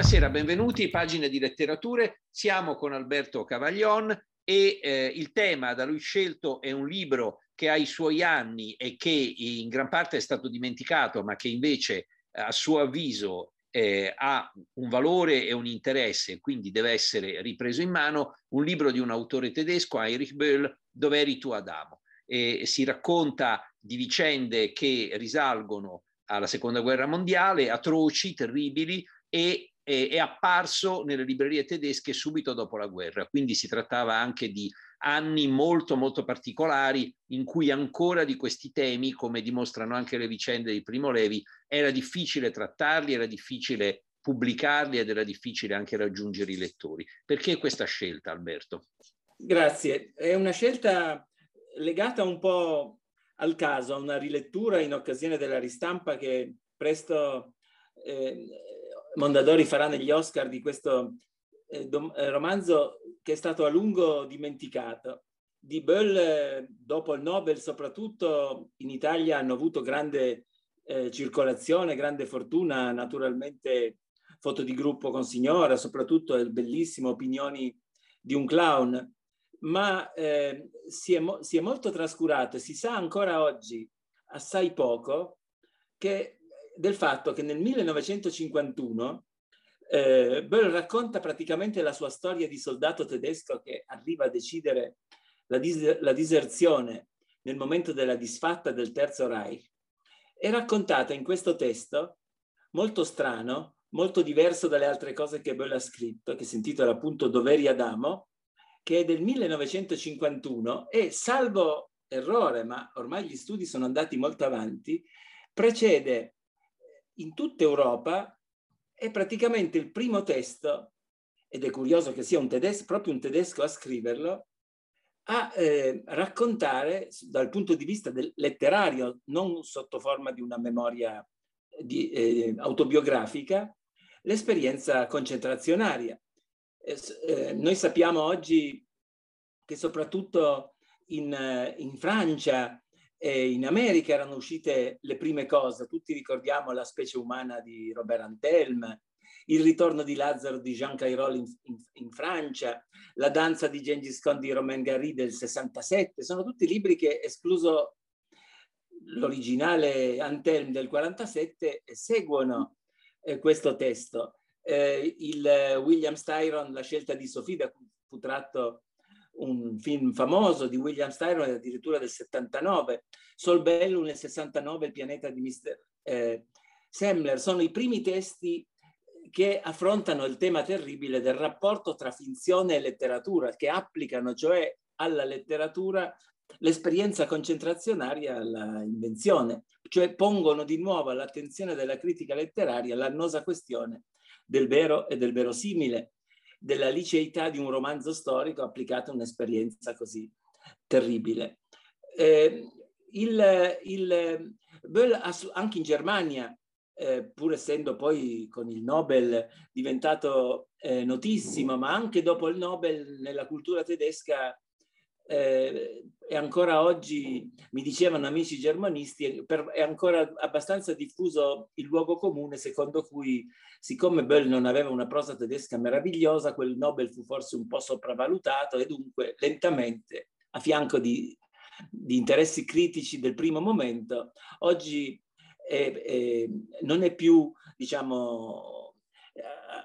Buonasera, benvenuti, pagine di letterature. Siamo con Alberto Cavaglion e eh, il tema da lui scelto è un libro che ha i suoi anni e che in gran parte è stato dimenticato, ma che invece a suo avviso eh, ha un valore e un interesse, quindi deve essere ripreso in mano, un libro di un autore tedesco, Heinrich Böll, Dove eri tu Adamo? E si racconta di vicende che risalgono alla seconda guerra mondiale, atroci, terribili, e è apparso nelle librerie tedesche subito dopo la guerra, quindi si trattava anche di anni molto molto particolari in cui ancora di questi temi, come dimostrano anche le vicende di Primo Levi, era difficile trattarli, era difficile pubblicarli ed era difficile anche raggiungere i lettori. Perché questa scelta, Alberto? Grazie. È una scelta legata un po' al caso, a una rilettura in occasione della ristampa che presto eh, Mondadori farà negli Oscar di questo eh, eh, romanzo che è stato a lungo dimenticato. Di Böll, eh, dopo il Nobel, soprattutto in Italia, hanno avuto grande eh, circolazione, grande fortuna, naturalmente foto di gruppo con signora, soprattutto il bellissimo Opinioni di un clown, ma eh, si, è si è molto trascurato e si sa ancora oggi assai poco che del fatto che nel 1951 eh, Böll racconta praticamente la sua storia di soldato tedesco che arriva a decidere la, dis- la diserzione nel momento della disfatta del Terzo Reich. È raccontata in questo testo molto strano, molto diverso dalle altre cose che Böll ha scritto, che si intitola appunto Doveri Adamo, che è del 1951 e salvo errore, ma ormai gli studi sono andati molto avanti, precede in tutta Europa è praticamente il primo testo, ed è curioso che sia un tedesco, proprio un tedesco a scriverlo, a eh, raccontare dal punto di vista letterario, non sotto forma di una memoria di, eh, autobiografica, l'esperienza concentrazionaria. Eh, eh noi sappiamo oggi che soprattutto in, eh, in Francia e in America erano uscite le prime cose, tutti ricordiamo la specie umana di Robert Antelme, il ritorno di Lazzaro di Jean Cairol in, in, in Francia, la danza di Gengis Khan di Romain Gary del 67, sono tutti libri che, escluso l'originale Antelme del 47, seguono eh, questo testo. Eh, il William Styron, La scelta di Sofia, da cui fu tratto un film famoso di William Styron addirittura del 79, Sol Bellum nel 69, Il pianeta di Mr. Eh, Semler, sono i primi testi che affrontano il tema terribile del rapporto tra finzione e letteratura, che applicano cioè alla letteratura l'esperienza concentrazionaria all'invenzione, cioè pongono di nuovo all'attenzione della critica letteraria l'annosa questione del vero e del verosimile, della liceità di un romanzo storico applicato a un'esperienza così terribile. Eh, il, il, anche in Germania, eh, pur essendo poi con il Nobel diventato eh, notissimo, ma anche dopo il Nobel nella cultura tedesca eh, e ancora oggi, mi dicevano amici germanisti, per, è ancora abbastanza diffuso il luogo comune secondo cui, siccome Böll non aveva una prosa tedesca meravigliosa, quel Nobel fu forse un po' sopravvalutato e dunque lentamente, a fianco di, di interessi critici del primo momento, oggi è, è, non è più, diciamo,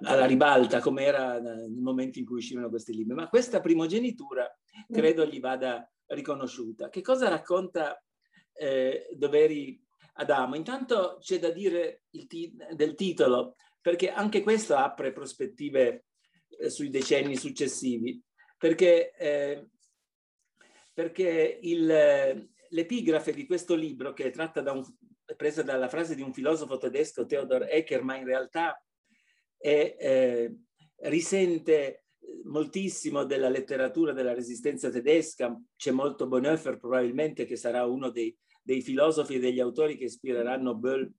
alla ribalta come era nel momento in cui uscivano questi libri, ma questa primogenitura credo gli vada riconosciuta. Che cosa racconta eh, Doveri Adamo? Intanto c'è da dire ti- del titolo, perché anche questo apre prospettive eh, sui decenni successivi, perché, eh, perché il, l'epigrafe di questo libro, che è tratta da un, presa dalla frase di un filosofo tedesco, Theodor Ecker, ma in realtà è, eh, risente moltissimo della letteratura della resistenza tedesca, c'è molto Bonhoeffer probabilmente che sarà uno dei, dei filosofi e degli autori che ispireranno Böll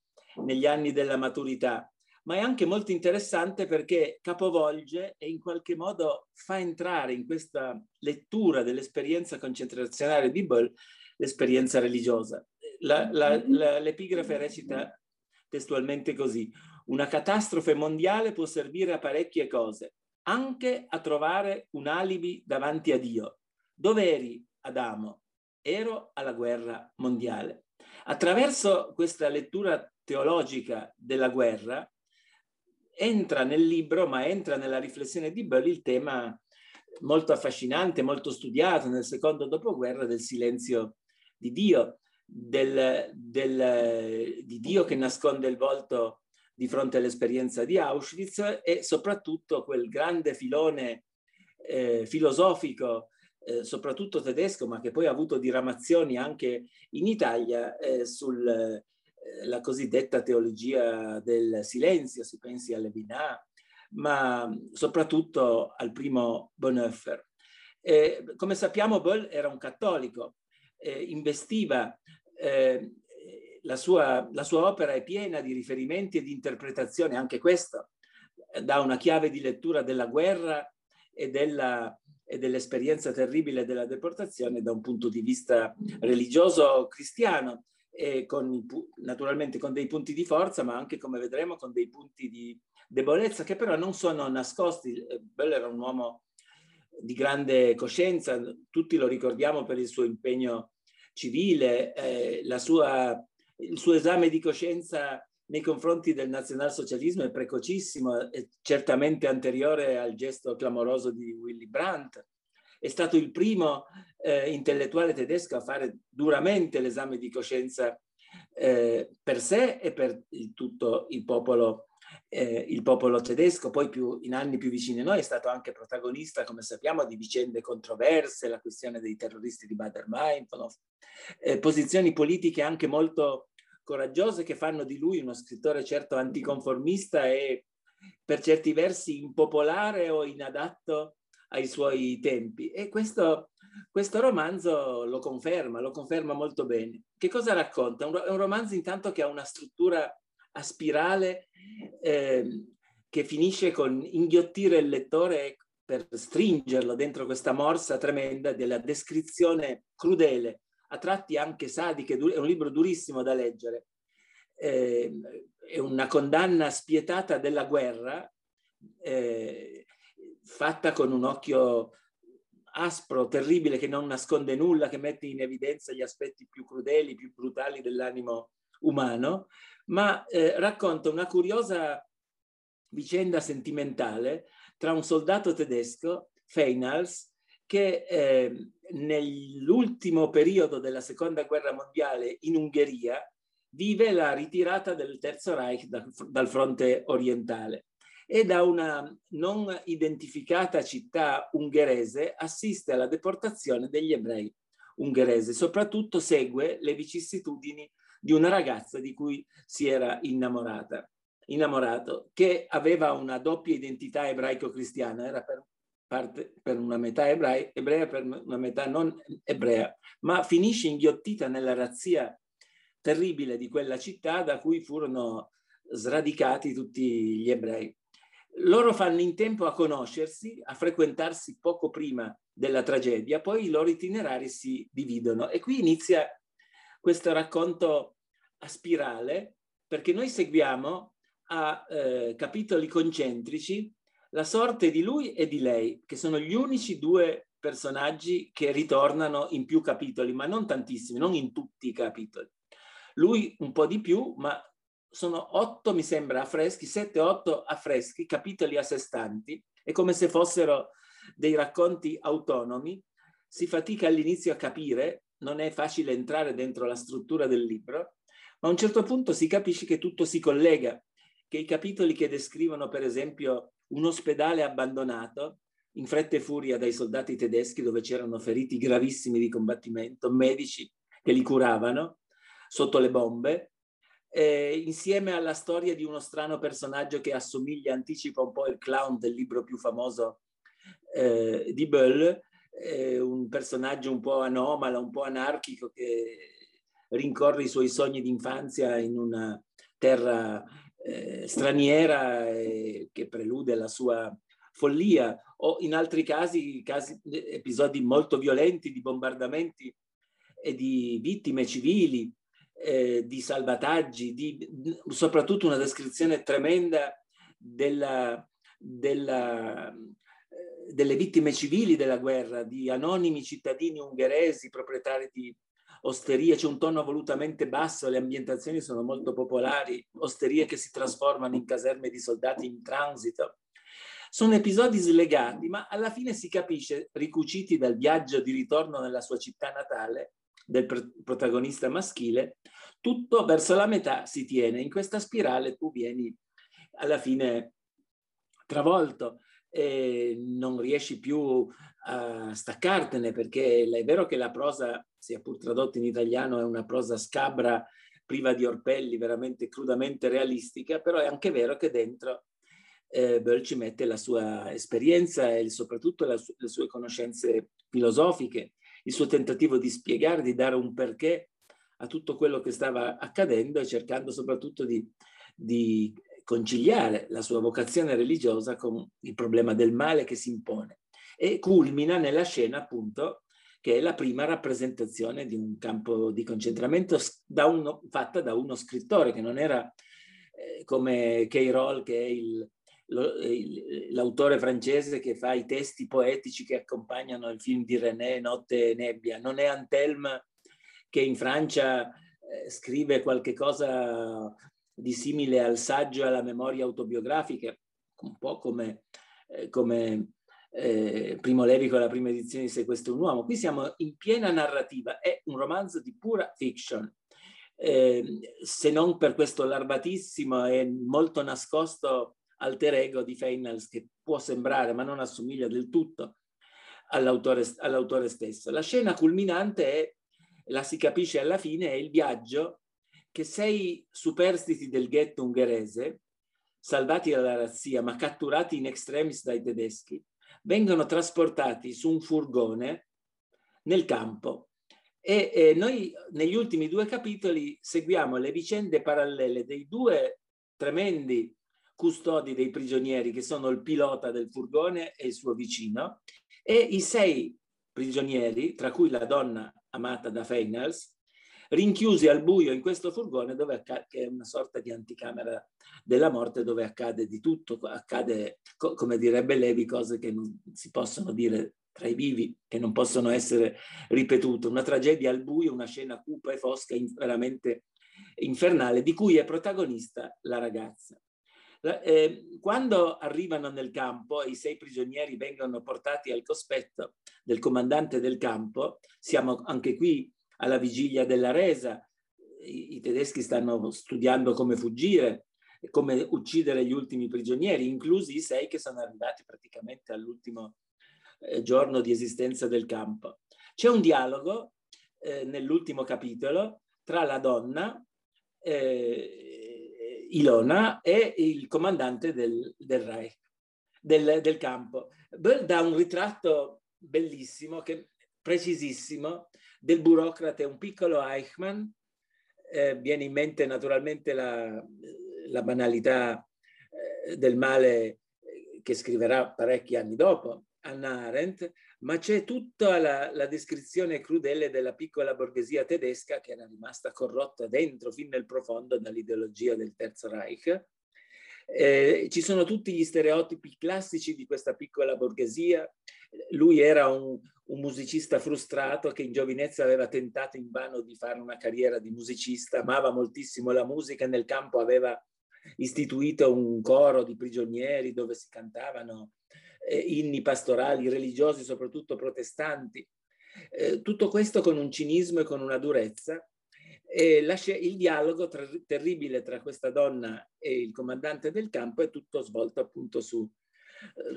negli anni della maturità, ma è anche molto interessante perché capovolge e in qualche modo fa entrare in questa lettura dell'esperienza concentrazionale di Böll l'esperienza religiosa. La, la, la, l'epigrafe recita testualmente così, una catastrofe mondiale può servire a parecchie cose, anche a trovare un alibi davanti a Dio. Dove eri, Adamo? Ero alla guerra mondiale. Attraverso questa lettura teologica della guerra entra nel libro, ma entra nella riflessione di Bell il tema molto affascinante, molto studiato nel secondo dopoguerra del silenzio di Dio, del, del, di Dio che nasconde il volto di fronte all'esperienza di Auschwitz e soprattutto quel grande filone eh, filosofico, eh, soprattutto tedesco, ma che poi ha avuto diramazioni anche in Italia eh, sulla eh, cosiddetta teologia del silenzio, si pensi a Levinas, ma soprattutto al primo Bonhoeffer. come sappiamo, Boll era un cattolico, investiva eh, la sua, la sua opera è piena di riferimenti e di interpretazioni, anche questo dà una chiave di lettura della guerra e, della, e dell'esperienza terribile della deportazione da un punto di vista religioso cristiano e con, naturalmente con dei punti di forza, ma anche, come vedremo, con dei punti di debolezza che però non sono nascosti. Bello era un uomo di grande coscienza, tutti lo ricordiamo per il suo impegno civile, eh, sua, il suo esame di coscienza nei confronti del nazionalsocialismo è precocissimo, è certamente anteriore al gesto clamoroso di Willy Brandt. È stato il primo eh, intellettuale tedesco a fare duramente l'esame di coscienza eh, per sé e per il, tutto il popolo eh, il popolo tedesco, poi più, in anni più vicini a noi è stato anche protagonista, come sappiamo, di vicende controverse, la questione dei terroristi di Bader-Meinhof, eh, posizioni politiche anche molto coraggiose che fanno di lui uno scrittore certo anticonformista e per certi versi impopolare o inadatto ai suoi tempi. E questo, questo romanzo lo conferma, lo conferma molto bene. Che cosa racconta? Un, un romanzo intanto che ha una struttura a spirale eh, che finisce con inghiottire il lettore per stringerlo dentro questa morsa tremenda della descrizione crudele, a tratti anche sadiche, è un libro durissimo da leggere, eh, è una condanna spietata della guerra, eh, fatta con un occhio aspro, terribile, che non nasconde nulla, che mette in evidenza gli aspetti più crudeli, più brutali dell'animo umano, ma eh, racconta una curiosa vicenda sentimentale tra un soldato tedesco, Feinhals, che eh, nell'ultimo periodo della seconda guerra mondiale in Ungheria vive la ritirata del Terzo Reich da, dal fronte orientale e da una non identificata città ungherese assiste alla deportazione degli ebrei ungheresi, soprattutto segue le vicissitudini di una ragazza di cui si era innamorata, innamorato, che aveva una doppia identità ebraico-cristiana, era per, parte, per una metà ebrai, ebrea, per una metà non ebrea, ma finisce inghiottita nella razzia terribile di quella città da cui furono sradicati tutti gli ebrei. Loro fanno in tempo a conoscersi, a frequentarsi poco prima della tragedia, poi i loro itinerari si dividono e qui inizia questo racconto a spirale perché noi seguiamo a eh, capitoli concentrici la sorte di lui e di lei, che sono gli unici due personaggi che ritornano in più capitoli, ma non tantissimi, non in tutti i capitoli. Lui un po' di più, ma sono otto, mi sembra, affreschi, sette, otto affreschi, capitoli a sé stanti, è come se fossero dei racconti autonomi. Si fatica all'inizio a capire, non è facile entrare dentro la struttura del libro, ma a un certo punto si capisce che tutto si collega, che i capitoli che descrivono per esempio un ospedale abbandonato in fretta e furia dai soldati tedeschi dove c'erano feriti gravissimi di combattimento, medici che li curavano sotto le bombe, eh, insieme alla storia di uno strano personaggio che assomiglia, anticipa un po' il clown del libro più famoso eh, di Böll, eh, un personaggio un po' anomalo, un po' anarchico che rincorre i suoi sogni d'infanzia in una terra eh, straniera eh, che prelude la sua follia. O in altri casi, casi, episodi molto violenti di bombardamenti e di vittime civili eh, di salvataggi, di, soprattutto una descrizione tremenda della, della, delle vittime civili della guerra, di anonimi cittadini ungheresi, proprietari di osterie, c'è un tono volutamente basso, le ambientazioni sono molto popolari, osterie che si trasformano in caserme di soldati in transito. Sono episodi slegati, ma alla fine si capisce, ricuciti dal viaggio di ritorno nella sua città natale del protagonista maschile, tutto verso la metà si tiene. In questa spirale tu vieni alla fine travolto e non riesci più a staccartene perché è vero che la prosa, sia pur tradotta in italiano, è una prosa scabra, priva di orpelli, veramente crudamente realistica, però è anche vero che dentro eh, Böll ci mette la sua esperienza e soprattutto la, le sue conoscenze filosofiche, il suo tentativo di spiegare, di dare un perché a tutto quello che stava accadendo e cercando soprattutto di, di conciliare la sua vocazione religiosa con il problema del male che si impone e culmina nella scena appunto che è la prima rappresentazione di un campo di concentramento da uno, fatta da uno scrittore che non era eh, come Keirol che è il, lo, il, l'autore francese che fa i testi poetici che accompagnano il film di René Notte e Nebbia, non è Antelme che in Francia eh, scrive qualche cosa di simile al saggio e alla memoria autobiografica, un po' come, eh, come eh, Primo Levi con la prima edizione di Se questo è un uomo. Qui siamo in piena narrativa, è un romanzo di pura fiction, eh, se non per questo larvatissimo e molto nascosto alter ego di Feinals che può sembrare, ma non assomiglia del tutto all'autore, all'autore stesso. La scena culminante è, la si capisce alla fine, è il viaggio che sei superstiti del ghetto ungherese, salvati dalla razzia ma catturati in extremis dai tedeschi, vengono trasportati su un furgone nel campo. E, e noi negli ultimi due capitoli seguiamo le vicende parallele dei due tremendi custodi dei prigionieri che sono il pilota del furgone e il suo vicino e i sei prigionieri, tra cui la donna amata da Feinels, rinchiusi al buio in questo furgone che è una sorta di anticamera della morte dove accade di tutto, accade, co- come direbbe Levi, cose che non si possono dire tra i vivi, che non possono essere ripetute. Una tragedia al buio, una scena cupa e fosca, in, veramente infernale, di cui è protagonista la ragazza. Eh, quando arrivano nel campo e i sei prigionieri vengono portati al cospetto del comandante del campo, siamo anche qui alla vigilia della resa. I, i tedeschi stanno studiando come fuggire, come uccidere gli ultimi prigionieri, inclusi i sei che sono arrivati praticamente all'ultimo eh, giorno di esistenza del campo. C'è un dialogo eh, nell'ultimo capitolo tra la donna, eh, Ilona, e il comandante del, del Reich, del, del campo. Dà un ritratto bellissimo, che, precisissimo, del burocrate, un piccolo Eichmann, eh, viene in mente naturalmente la, la banalità eh, del male eh, che scriverà parecchi anni dopo, Anna Arendt, ma c'è tutta la, la, descrizione crudele della piccola borghesia tedesca che era rimasta corrotta dentro fin nel profondo dall'ideologia del Terzo Reich. Eh, ci sono tutti gli stereotipi classici di questa piccola borghesia. Lui era un, un musicista frustrato che in giovinezza aveva tentato invano di fare una carriera di musicista, amava moltissimo la musica, nel campo aveva istituito un coro di prigionieri dove si cantavano eh, inni pastorali religiosi, soprattutto protestanti. Eh, tutto questo con un cinismo e con una durezza. E il dialogo ter- terribile tra questa donna e il comandante del campo è tutto svolto appunto sulla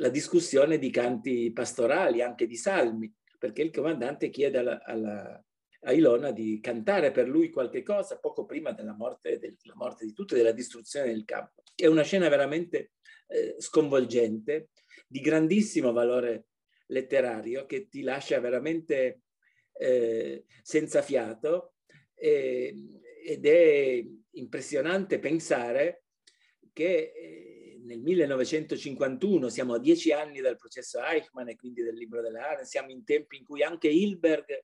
eh, discussione di canti pastorali, anche di salmi perché il comandante chiede alla, alla, a Ilona di cantare per lui qualche cosa poco prima della morte, della morte di tutti, della distruzione del campo. È una scena veramente eh, sconvolgente, di grandissimo valore letterario, che ti lascia veramente eh, senza fiato eh, ed è impressionante pensare che eh, nel 1951, siamo a dieci anni dal processo Eichmann e quindi del libro della Arendt, siamo in tempi in cui anche Hilberg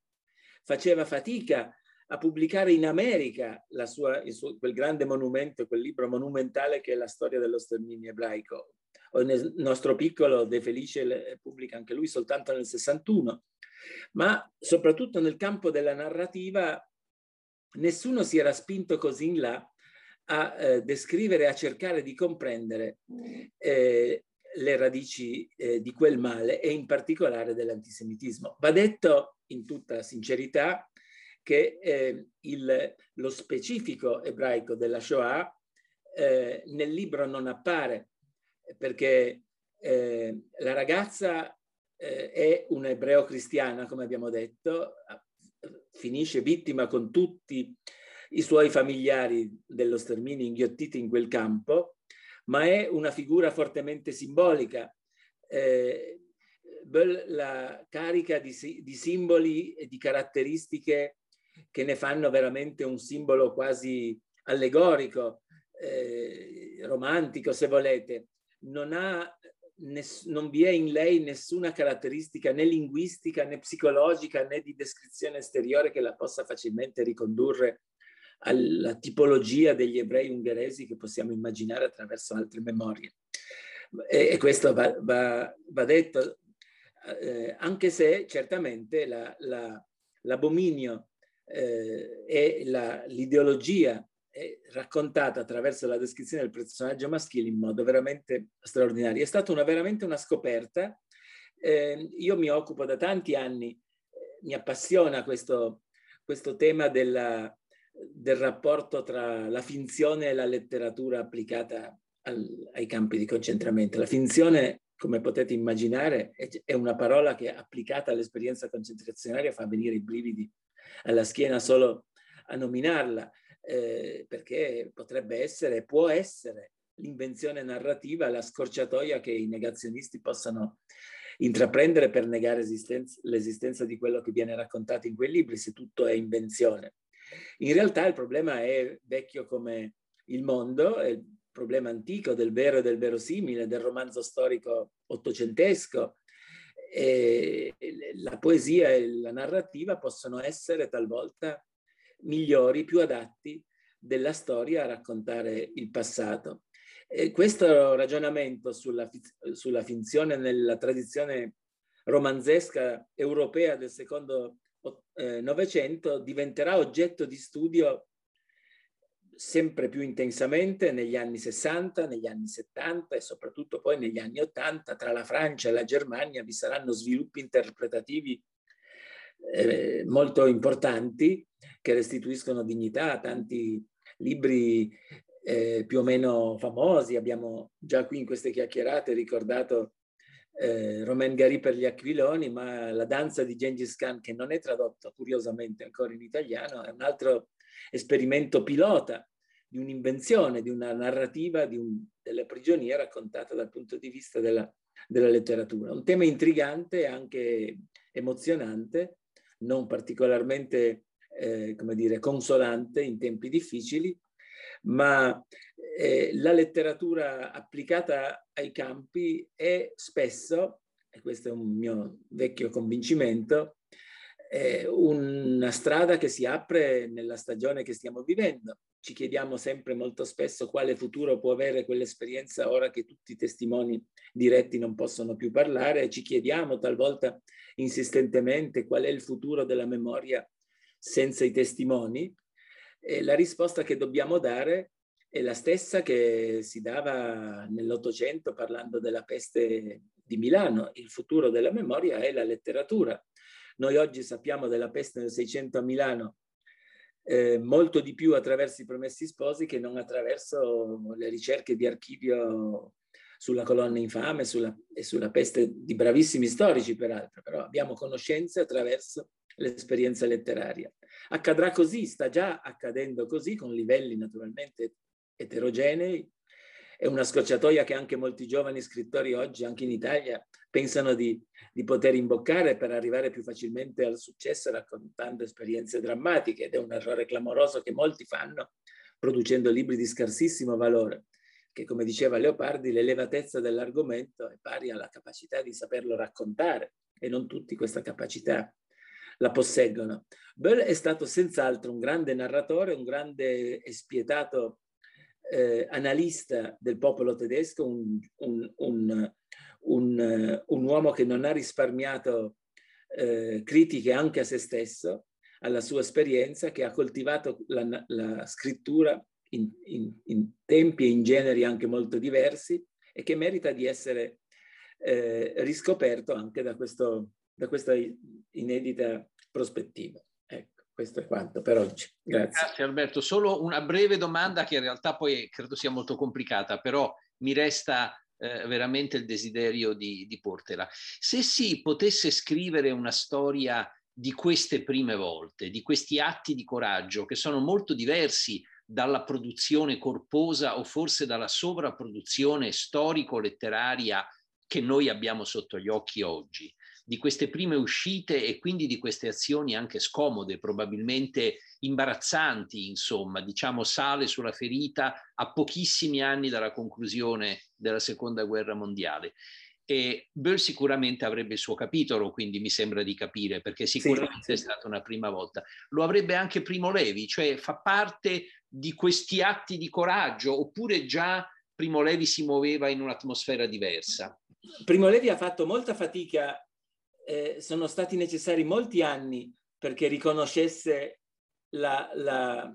faceva fatica a pubblicare in America sua, suo, quel grande monumento, quel libro monumentale che è la storia dello sterminio ebraico. O nel nostro piccolo De Felice pubblica anche lui soltanto nel 61, ma soprattutto nel campo della narrativa nessuno si era spinto così in là a eh, descrivere, a cercare di comprendere eh, le radici eh, di quel male e in particolare dell'antisemitismo. Va detto in tutta sincerità che eh, il, lo specifico ebraico della Shoah eh, nel libro non appare perché eh, la ragazza è un ebreo cristiana, come abbiamo detto, finisce vittima con tutti i suoi familiari dello sterminio inghiottiti in quel campo, ma è una figura fortemente simbolica. Eh, la carica di, di, simboli e di caratteristiche che ne fanno veramente un simbolo quasi allegorico, eh, romantico se volete. Non, ha, non vi è in lei nessuna caratteristica né linguistica né psicologica né di descrizione esteriore che la possa facilmente ricondurre alla tipologia degli ebrei ungheresi che possiamo immaginare attraverso altre memorie. E, e questo va, va, va detto, eh, anche se certamente la, la, l'abominio eh, e la, l'ideologia raccontata attraverso la descrizione del personaggio maschile in modo veramente straordinario. È stata una, veramente una scoperta. Eh, io mi occupo da tanti anni, mi appassiona questo, questo tema della, del rapporto tra la finzione e la letteratura applicata al, ai campi di concentramento. La finzione, come potete immaginare, è, una parola che applicata all'esperienza concentrazionaria fa venire i brividi alla schiena solo a nominarla, eh, perché potrebbe essere, può essere l'invenzione narrativa, la scorciatoia che i negazionisti possano intraprendere per negare esistenza, l'esistenza di quello che viene raccontato in quei libri, se tutto è invenzione. In realtà il problema è vecchio come il mondo, è il problema antico del vero e del verosimile, del romanzo storico ottocentesco. E la poesia e la narrativa possono essere talvolta migliori, più adatti della storia a raccontare il passato. E questo ragionamento sulla, sulla finzione nella tradizione romanzesca europea del secondo Novecento diventerà oggetto di studio sempre più intensamente negli anni 60, negli anni 70 e soprattutto poi negli anni 80 tra la Francia e la Germania vi saranno sviluppi interpretativi eh, molto importanti che restituiscono dignità a tanti libri eh, più o meno famosi. Abbiamo già qui in queste chiacchierate ricordato eh, Romain Gary per gli aquiloni, ma la danza di Gengis Khan, che non è tradotto curiosamente ancora in italiano, è un altro esperimento pilota di un'invenzione, di una narrativa di un, delle prigionie raccontata dal punto di vista della, della letteratura. Un tema intrigante e anche emozionante, non particolarmente, eh, come dire, consolante in tempi difficili, ma eh, la letteratura applicata ai campi è spesso, e questo è un mio vecchio convincimento, è una strada che si apre nella stagione che stiamo vivendo. Ci chiediamo sempre molto spesso quale futuro può avere quell'esperienza ora che tutti i testimoni diretti non possono più parlare, ci chiediamo talvolta insistentemente qual è il futuro della memoria senza i testimoni e la risposta che dobbiamo dare è la stessa che si dava nell'Ottocento parlando della peste di Milano. Il futuro della memoria è la letteratura. Noi oggi sappiamo della peste nel 600 a Milano eh, molto di più attraverso i promessi sposi che non attraverso le ricerche di archivio sulla colonna infame sulla, e sulla peste di bravissimi storici peraltro, però abbiamo conoscenze attraverso l'esperienza letteraria. Accadrà così, sta già accadendo così, con livelli naturalmente eterogenei. È una scocciatoia che anche molti giovani scrittori oggi, anche in Italia, pensano di, di poter imboccare per arrivare più facilmente al successo raccontando esperienze drammatiche ed è un errore clamoroso che molti fanno producendo libri di scarsissimo valore, che come diceva Leopardi, l'elevatezza dell'argomento è pari alla capacità di saperlo raccontare e non tutti questa capacità la posseggono. Bell è stato senz'altro un grande narratore, un grande e spietato eh, analista del popolo tedesco, un, un, un, un, uomo che non ha risparmiato eh, critiche anche a se stesso, alla sua esperienza, che ha coltivato la, la scrittura in, in, in, tempi e in generi anche molto diversi e che merita di essere eh, riscoperto anche da, questo, da questa inedita prospettiva. Ecco, questo è quanto per oggi. Grazie. Grazie Alberto. Solo una breve domanda che in realtà poi credo sia molto complicata, però mi resta eh, veramente il desiderio di, di portela. Se si potesse scrivere una storia di queste prime volte, di questi atti di coraggio che sono molto diversi dalla produzione corposa o forse dalla sovrapproduzione storico-letteraria che noi abbiamo sotto gli occhi oggi, di queste prime uscite e quindi di queste azioni anche scomode, probabilmente imbarazzanti, insomma, diciamo sale sulla ferita a pochissimi anni dalla conclusione della seconda guerra mondiale. E Burr sicuramente avrebbe il suo capitolo, quindi mi sembra di capire, perché sicuramente sì. è stata una prima volta. Lo avrebbe anche Primo Levi, cioè fa parte di questi atti di coraggio, oppure già Primo Levi si muoveva in un'atmosfera diversa? Primo Levi ha fatto molta fatica, eh, sono stati necessari molti anni perché riconoscesse la, la,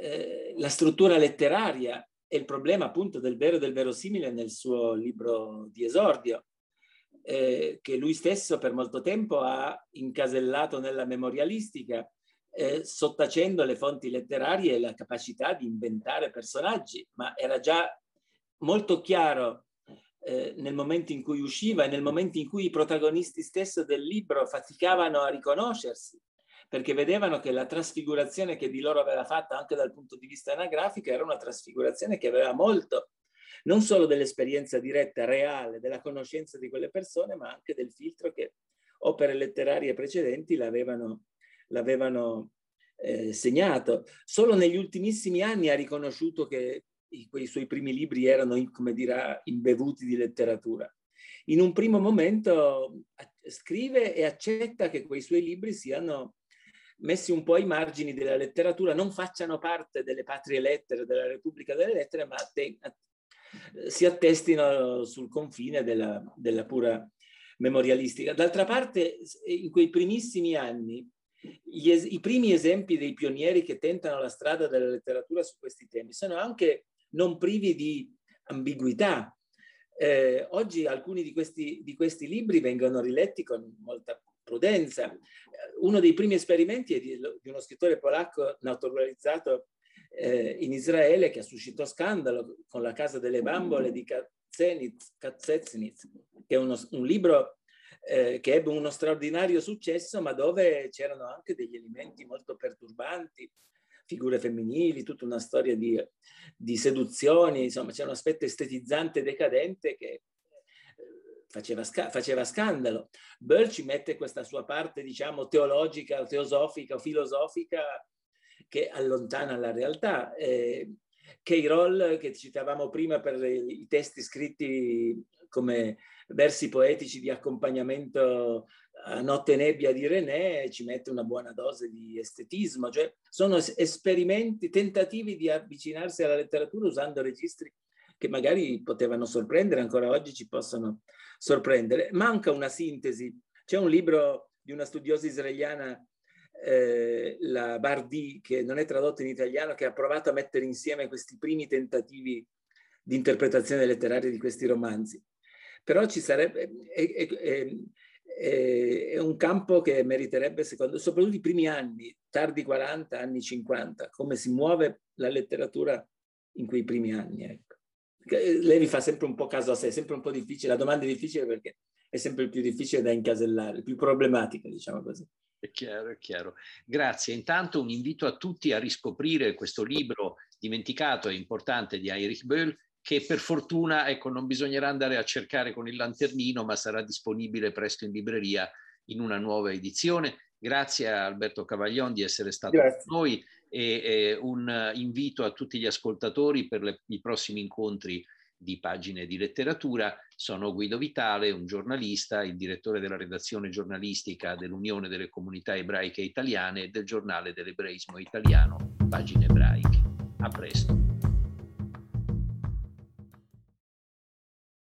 eh, la struttura letteraria e il problema appunto del vero e del verosimile nel suo libro di esordio, eh, che lui stesso per molto tempo ha incasellato nella memorialistica, eh, sottacendo le fonti letterarie e la capacità di inventare personaggi, ma era già molto chiaro eh, nel momento in cui usciva e nel momento in cui i protagonisti stessi del libro faticavano a riconoscersi perché vedevano che la trasfigurazione che di loro aveva fatto anche dal punto di vista anagrafico era una trasfigurazione che aveva molto non solo dell'esperienza diretta, reale, della conoscenza di quelle persone, ma anche del filtro che opere letterarie precedenti l'avevano, l'avevano eh, segnato. Solo negli ultimissimi anni ha riconosciuto che quei suoi primi libri erano, come dirà, imbevuti di letteratura. In un primo momento scrive e accetta che quei suoi libri siano messi un po' ai margini della letteratura, non facciano parte delle patrie lettere della Repubblica delle Lettere, ma te, si attestino sul confine della, della pura memorialistica. D'altra parte, in quei primissimi anni, gli, i primi esempi dei pionieri che tentano la strada della letteratura su questi temi sono anche non privi di ambiguità. Eh, oggi alcuni di questi, di questi libri vengono riletti con molta prudenza. Uno dei primi esperimenti è di, di uno scrittore polacco naturalizzato eh, in Israele che ha suscitato scandalo con la Casa delle Bambole di Katzenitz, che è uno, un libro eh, che ebbe uno straordinario successo, ma dove c'erano anche degli elementi molto perturbanti, figure femminili, tutta una storia di, di seduzioni, insomma c'è un aspetto estetizzante decadente che faceva, sca- faceva scandalo. Burr ci mette questa sua parte, diciamo, teologica, teosofica filosofica che allontana la realtà. Eh, Roll, che citavamo prima per i testi scritti come versi poetici di accompagnamento a Notte Nebbia di René, ci mette una buona dose di estetismo, cioè sono esperimenti, tentativi di avvicinarsi alla letteratura usando registri che magari potevano sorprendere, ancora oggi ci possono sorprendere. Manca una sintesi. C'è un libro di una studiosa israeliana, eh, la Bardi, che non è tradotto in italiano, che ha provato a mettere insieme questi primi tentativi di interpretazione letteraria di questi romanzi. Però ci sarebbe... È, è, è, un campo che meriterebbe, secondo, soprattutto i primi anni, tardi 40, anni 50, come si muove la letteratura in quei primi anni. Ecco. Levi fa sempre un po' caso a sé, è sempre un po' difficile, la domanda è difficile perché è sempre più difficile da incasellare, più problematica, diciamo così. È chiaro, è chiaro. Grazie. Intanto un invito a tutti a riscoprire questo libro dimenticato e importante di Heinrich Böll, che per fortuna ecco, non bisognerà andare a cercare con il lanternino, ma sarà disponibile presto in libreria in una nuova edizione. Grazie a Alberto Cavaglion di essere stato Grazie. con noi e, e un invito a tutti gli ascoltatori per le, i prossimi incontri di Pagine di Letteratura. Sono Guido Vitale, un giornalista, il direttore della redazione giornalistica dell'Unione delle Comunità Ebraiche Italiane e del giornale dell'ebraismo italiano, Pagine Ebraiche. A presto.